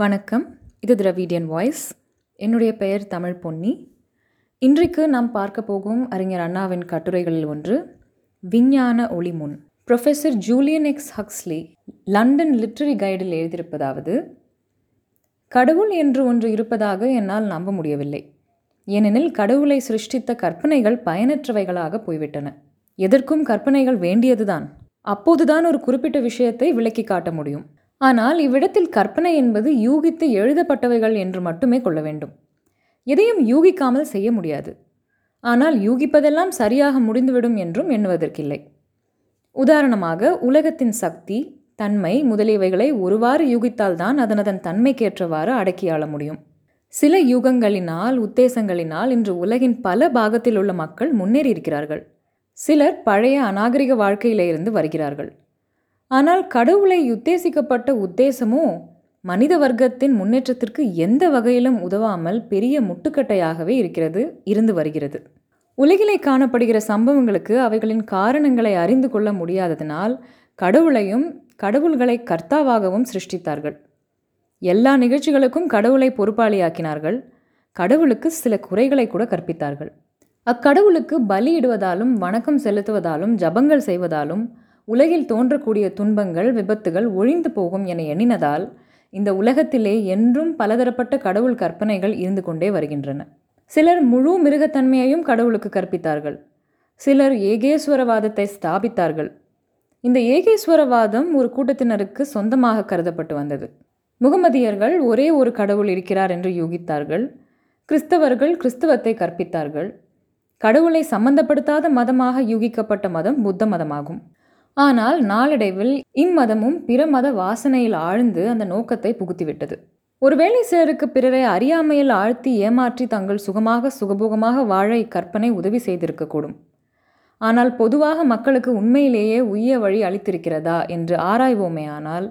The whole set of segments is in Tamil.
வணக்கம். இது திரவீடியன் வாய்ஸ். என்னுடைய பெயர் தமிழ் பொன்னி. இன்றைக்கு நாம் பார்க்க போகும் அறிஞர் அண்ணாவின் கட்டுரைகளில் ஒன்று விஞ்ஞான ஒளிமுன் professor Julian X Huxley London literary கைடில் எழுதியிருப்பதாவது கடவுள் என்று ஒன்று இருப்பதாக என்னால் நம்ப முடியவில்லை. ஏனெனில் கடவுளை சிருஷ்டித்த கற்பனைகள் பயனற்றவைகளாக போய்விட்டன. எதற்கும் கற்பனைகள் வேண்டியதுதான். அப்போதுதான் ஒரு குறிப்பிட்ட விஷயத்தை விளக்கி காட்ட முடியும். ஆனால் இவ்விடத்தில் கற்பனை என்பது யூகித்து எழுதப்பட்டவைகள் என்று மட்டுமே கொள்ள வேண்டும். எதையும் யூகிக்காமல் செய்ய முடியாது. ஆனால் யூகிப்பதெல்லாம் சரியாக முடிந்துவிடும் என்றும் எண்ணுவதற்கில்லை. உதாரணமாக உலகத்தின் சக்தி தன்மை முதலியவைகளை ஒருவாறு யூகித்தால்தான் அதனதன் தன்மைக்கேற்றவாறு அடக்கியாள முடியும். சில யூகங்களினால் உத்தேசங்களினால் இன்று உலகின் பல பாகத்தில் உள்ள மக்கள் முன்னேறி இருக்கிறார்கள் சிலர் பழைய அநாகரிக வாழ்க்கையிலிருந்து வருகிறார்கள். ஆனால் கடவுளை உத்தேசிக்கப்பட்ட உத்தேசமோ? மனித வர்க்கத்தின் முன்னேற்றத்திற்கு எந்த வகையிலும் உதவாமல் பெரிய முட்டுக்கட்டையாகவே இருக்கிறது இருந்து வருகிறது. உலகிலே காணப்படுகிற சம்பவங்களுக்கு அவைகளின் காரணங்களை அறிந்து கொள்ள முடியாததினால் கடவுளையும் கடவுள்களை கர்த்தாவாகவும் சிருஷ்டித்தார்கள். எல்லா நிகழ்ச்சிகளுக்கும் கடவுளை பொறுப்பாளியாக்கினார்கள். கடவுளுக்கு சில குறைகளை கூட கற்பித்தார்கள். அக்கடவுளுக்கு பலியிடுவதாலும் வணக்கம் செலுத்துவதாலும் ஜபங்கள் செய்வதாலும் உலகில் தோன்றக்கூடிய துன்பங்கள் விபத்துகள் ஒழிந்து போகும் என எண்ணினதால் இந்த உலகத்திலே என்றும் பலதரப்பட்ட கடவுள் கற்பனைகள் இருந்து கொண்டே வருகின்றன. சிலர் முழு மிருகத்தன்மையையும் கடவுளுக்கு கற்பித்தார்கள். சிலர் ஏகேஸ்வரவாதத்தை ஸ்தாபித்தார்கள். இந்த ஏகேஸ்வரவாதம் ஒரு கூட்டத்தினருக்கு சொந்தமாக கருதப்பட்டு வந்தது. முகமதியர்கள் ஒரே ஒரு கடவுள் இருக்கிறார் என்று யூகித்தார்கள். கிறிஸ்தவர்கள் கிறிஸ்தவத்தை கற்பித்தார்கள். கடவுளை சம்பந்தப்படுத்தாத மதமாக யூகிக்கப்பட்ட மதம் புத்த மதமாகும். ஆனால் நாளடைவில் இம்மதமும் பிற மத வாசனையில் ஆழ்ந்து அந்த நோக்கத்தை புகுத்திவிட்டது. ஒருவேளை சிலருக்கு பிறரை அறியாமையில் ஆழ்த்தி ஏமாற்றி தங்கள் சுகமாக சுகபோகமாக வாழ இக்கற்பனை உதவி செய்திருக்கக்கூடும். ஆனால் பொதுவாக மக்களுக்கு உண்மையிலேயே உய்ய வழி அளித்திருக்கிறதா என்று ஆராய்வோமேயானால்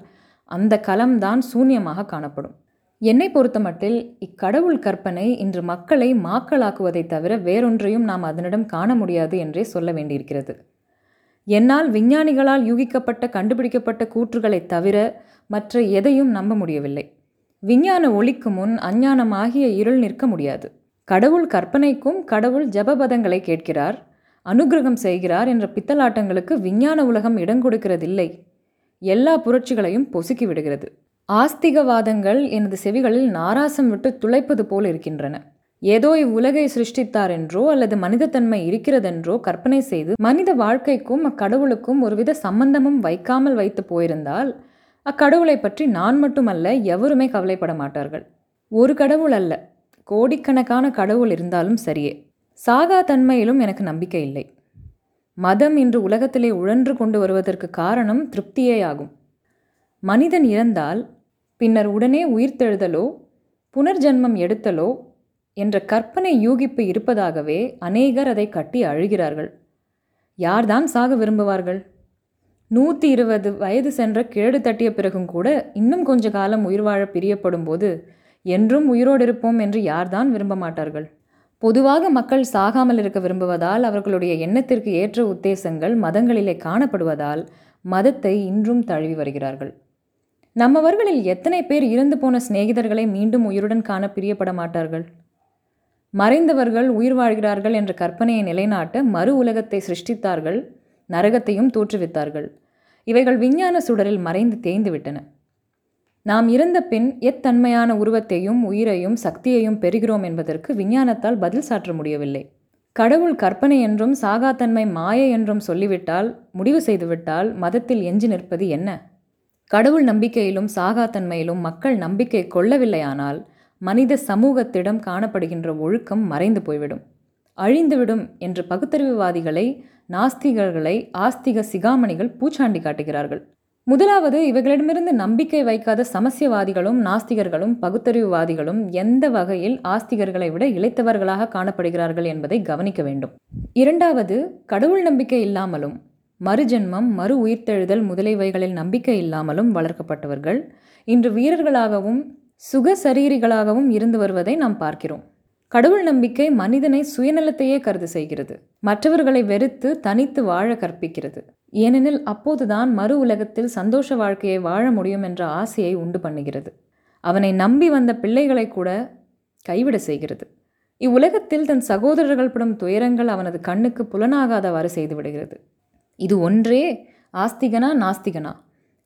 அந்த களம்தான் சூன்யமாக காணப்படும். என்னை பொறுத்தமட்டில் இக்கடவுள் கற்பனை இன்று மக்களை மாக்களாக்குவதை தவிர வேறொன்றையும் நாம் அதனிடம் காண முடியாது என்றே சொல்ல வேண்டியிருக்கிறது. என்னால் விஞ்ஞானிகளால் யூகிக்கப்பட்ட கண்டுபிடிக்கப்பட்ட கூற்றுகளைத் தவிர மற்ற எதையும் நம்ப முடியவில்லை. விஞ்ஞான ஒளிக்கு முன் அஞ்ஞானமாகிய இருள் நிற்க முடியாது. கடவுள் கற்பனைக்கும் கடவுள் ஜபபதங்களை கேட்கிறார். அனுகிரகம் செய்கிறார் என்ற பித்தலாட்டங்களுக்கு விஞ்ஞான உலகம் இடம் கொடுக்கிறதில்லை. எல்லா புரட்சிகளையும் பொசுக்கி விடுகிறது. ஆஸ்திகவாதங்கள் எனது செவிகளில் நாராசம் விட்டு துளைப்பது போல் இருக்கின்றன. ஏதோ இவ்வுலகை சிருஷ்டித்தார் என்றோ அல்லது மனிதத்தன்மை இருக்கிறதென்றோ கற்பனை செய்து மனித வாழ்க்கைக்கும் அக்கடவுளுக்கும் ஒருவித சம்பந்தமும் வைக்காமல் வைத்து போயிருந்தால் அக்கடவுளை பற்றி நான் மட்டுமல்ல எவருமே கவலைப்பட மாட்டார்கள். ஒரு கடவுள் அல்ல. கோடிக்கணக்கான கடவுள் இருந்தாலும் சரியே. சாகா தன்மையிலும் எனக்கு நம்பிக்கை இல்லை. மதம் இன்று உலகத்திலே உழன்று கொண்டு வருவதற்கு காரணம் திருப்தியே ஆகும் மனிதன் இறந்தால் பின்னர் உடனே உயிர்த்தெழுதலோ புனர்ஜென்மம் எடுத்தலோ என்ற கற்பனை யூகிப்பு இருப்பதாகவே அநேகர் அதை கட்டி அழுகிறார்கள். யார்தான் சாக விரும்புவார்கள்? நூற்றி இருபது வயது சென்ற கிழடு தட்டிய பிறகும் கூட இன்னும் கொஞ்ச காலம் உயிர் வாழ பிரியப்படும் போது என்றும் உயிரோடு இருப்போம் என்று யார்தான் விரும்ப மாட்டார்கள்? பொதுவாக மக்கள் சாகாமல் இருக்க விரும்புவதால் அவர்களுடைய எண்ணத்திற்கு ஏற்ற உத்தேசங்கள் மதங்களிலே காணப்படுவதால் மதத்தை இன்றும் தழுவி வருகிறார்கள். நம்மவர்களில் எத்தனை பேர் இறந்து போன சிநேகிதர்களை மீண்டும் உயிருடன் காண பிரியப்பட மாட்டார்கள்? மறைந்தவர்கள் உயிர் வாழ்கிறார்கள் என்ற கற்பனையை நிலைநாட்ட மறு உலகத்தை சிருஷ்டித்தார்கள் நரகத்தையும் தோற்றுவித்தார்கள். இவைகள் விஞ்ஞான சுடரில் மறைந்து தேய்ந்து விட்டன நாம் இறந்த பின் எத்தன்மையான உருவத்தையும் உயிரையும் சக்தியையும் பெறுகிறோம் என்பதற்கு விஞ்ஞானத்தால் பதில் சாற்ற முடியவில்லை. கடவுள் கற்பனை என்றும் சாகாத்தன்மை மாயை என்றும் சொல்லிவிட்டால் முடிவு செய்துவிட்டால் மதத்தில் எஞ்சி நிற்பது என்ன? கடவுள் நம்பிக்கையிலும் சாகாத்தன்மையிலும் மக்கள் நம்பிக்கை கொள்ளவில்லையானால் மனித சமூகத்திடம் காணப்படுகின்ற ஒழுக்கம் மறைந்து போய்விடும். அழிந்துவிடும் என்று பகுத்தறிவுவாதிகளை நாஸ்திகர்களை ஆஸ்திக சிகாமணிகள் பூச்சாண்டி காட்டுகிறார்கள். முதலாவது இவைகளிடமிருந்து நம்பிக்கை வைக்காத சமசியவாதிகளும் நாஸ்திகர்களும் பகுத்தறிவுவாதிகளும் எந்த வகையில் ஆஸ்திகர்களை விட இழைத்தவர்களாக காணப்படுகிறார்கள் என்பதை கவனிக்க வேண்டும். இரண்டாவது கடவுள் நம்பிக்கை இல்லாமலும் மறுஜென்மம் மறு உயிர்த்தெழுதல் முதலியவைகளில் நம்பிக்கை இல்லாமலும் வளர்க்கப்பட்டவர்கள் இன்று வீரர்களாகவும் சுக சரீரிகளாகவும் இருந்து வருவதை நாம் பார்க்கிறோம். கடவுள் நம்பிக்கை மனிதனை சுயநலத்தையே கருது செய்கிறது. மற்றவர்களை வெறுத்து தனித்து வாழ கற்பிக்கிறது. ஏனெனில் அப்போதுதான் மறு உலகத்தில் சந்தோஷ வாழ்க்கையை வாழ முடியும் என்ற ஆசையை உண்டு பண்ணுகிறது. அவனை நம்பி வந்த பிள்ளைகளை கூட கைவிட செய்கிறது. இவ்வுலகத்தில் தன் சகோதரர்கள் படும் துயரங்கள் அவனது கண்ணுக்கு புலனாகாதவாறு செய்துவிடுகிறது இது ஒன்றே ஆஸ்திகனா நாஸ்திகனா?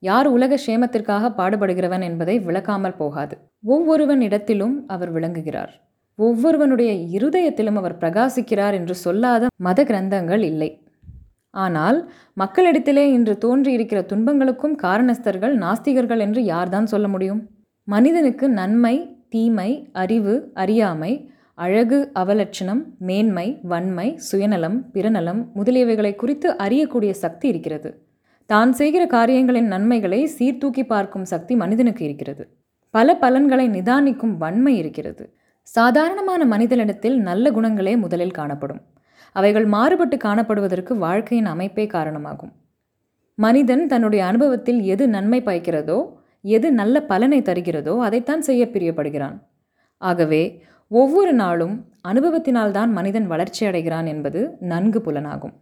யார் உலக சேமத்திற்காக பாடுபடுகிறவன் என்பதை விளக்காமல் போகாது. ஒவ்வொருவன் இடத்திலும் அவர் விளங்குகிறார். ஒவ்வொருவனுடைய இருதயத்திலும் அவர் பிரகாசிக்கிறார் என்று சொல்லாத மத கிரந்தங்கள் இல்லை. ஆனால் மக்களிடத்திலே இன்று தோன்றியிருக்கிற துன்பங்களுக்கும் காரணஸ்தர்கள் நாஸ்திகர்கள் என்று யார்தான் சொல்ல முடியும்? மனிதனுக்கு நன்மை தீமை அறிவு அறியாமை அழகு அவலட்சணம் மேன்மை வன்மை சுயநலம் பிறநலம் முதலியவைகளை குறித்து அறியக்கூடிய சக்தி இருக்கிறது. தான் செய்கிற காரியங்களின் நன்மைகளை சீர்தூக்கி பார்க்கும் சக்தி மனிதனுக்கு இருக்கிறது. பல பலன்களை நிதானிக்கும் வன்மை இருக்கிறது. சாதாரணமான மனிதனிடத்தில் நல்ல குணங்களே முதலில் காணப்படும். அவைகள் மாறுபட்டு காணப்படுவதற்கு வாழ்க்கையின் அமைப்பே காரணமாகும். மனிதன் தன்னுடைய அனுபவத்தில் எது நன்மை பயக்கிறதோ எது நல்ல பலனை தருகிறதோ அதைத்தான் செய்ய பிரியப்படுகிறான். ஆகவே ஒவ்வொரு நாளும் அனுபவத்தினால்தான் மனிதன் வளர்ச்சி அடைகிறான் என்பது நன்கு புலனாகும்.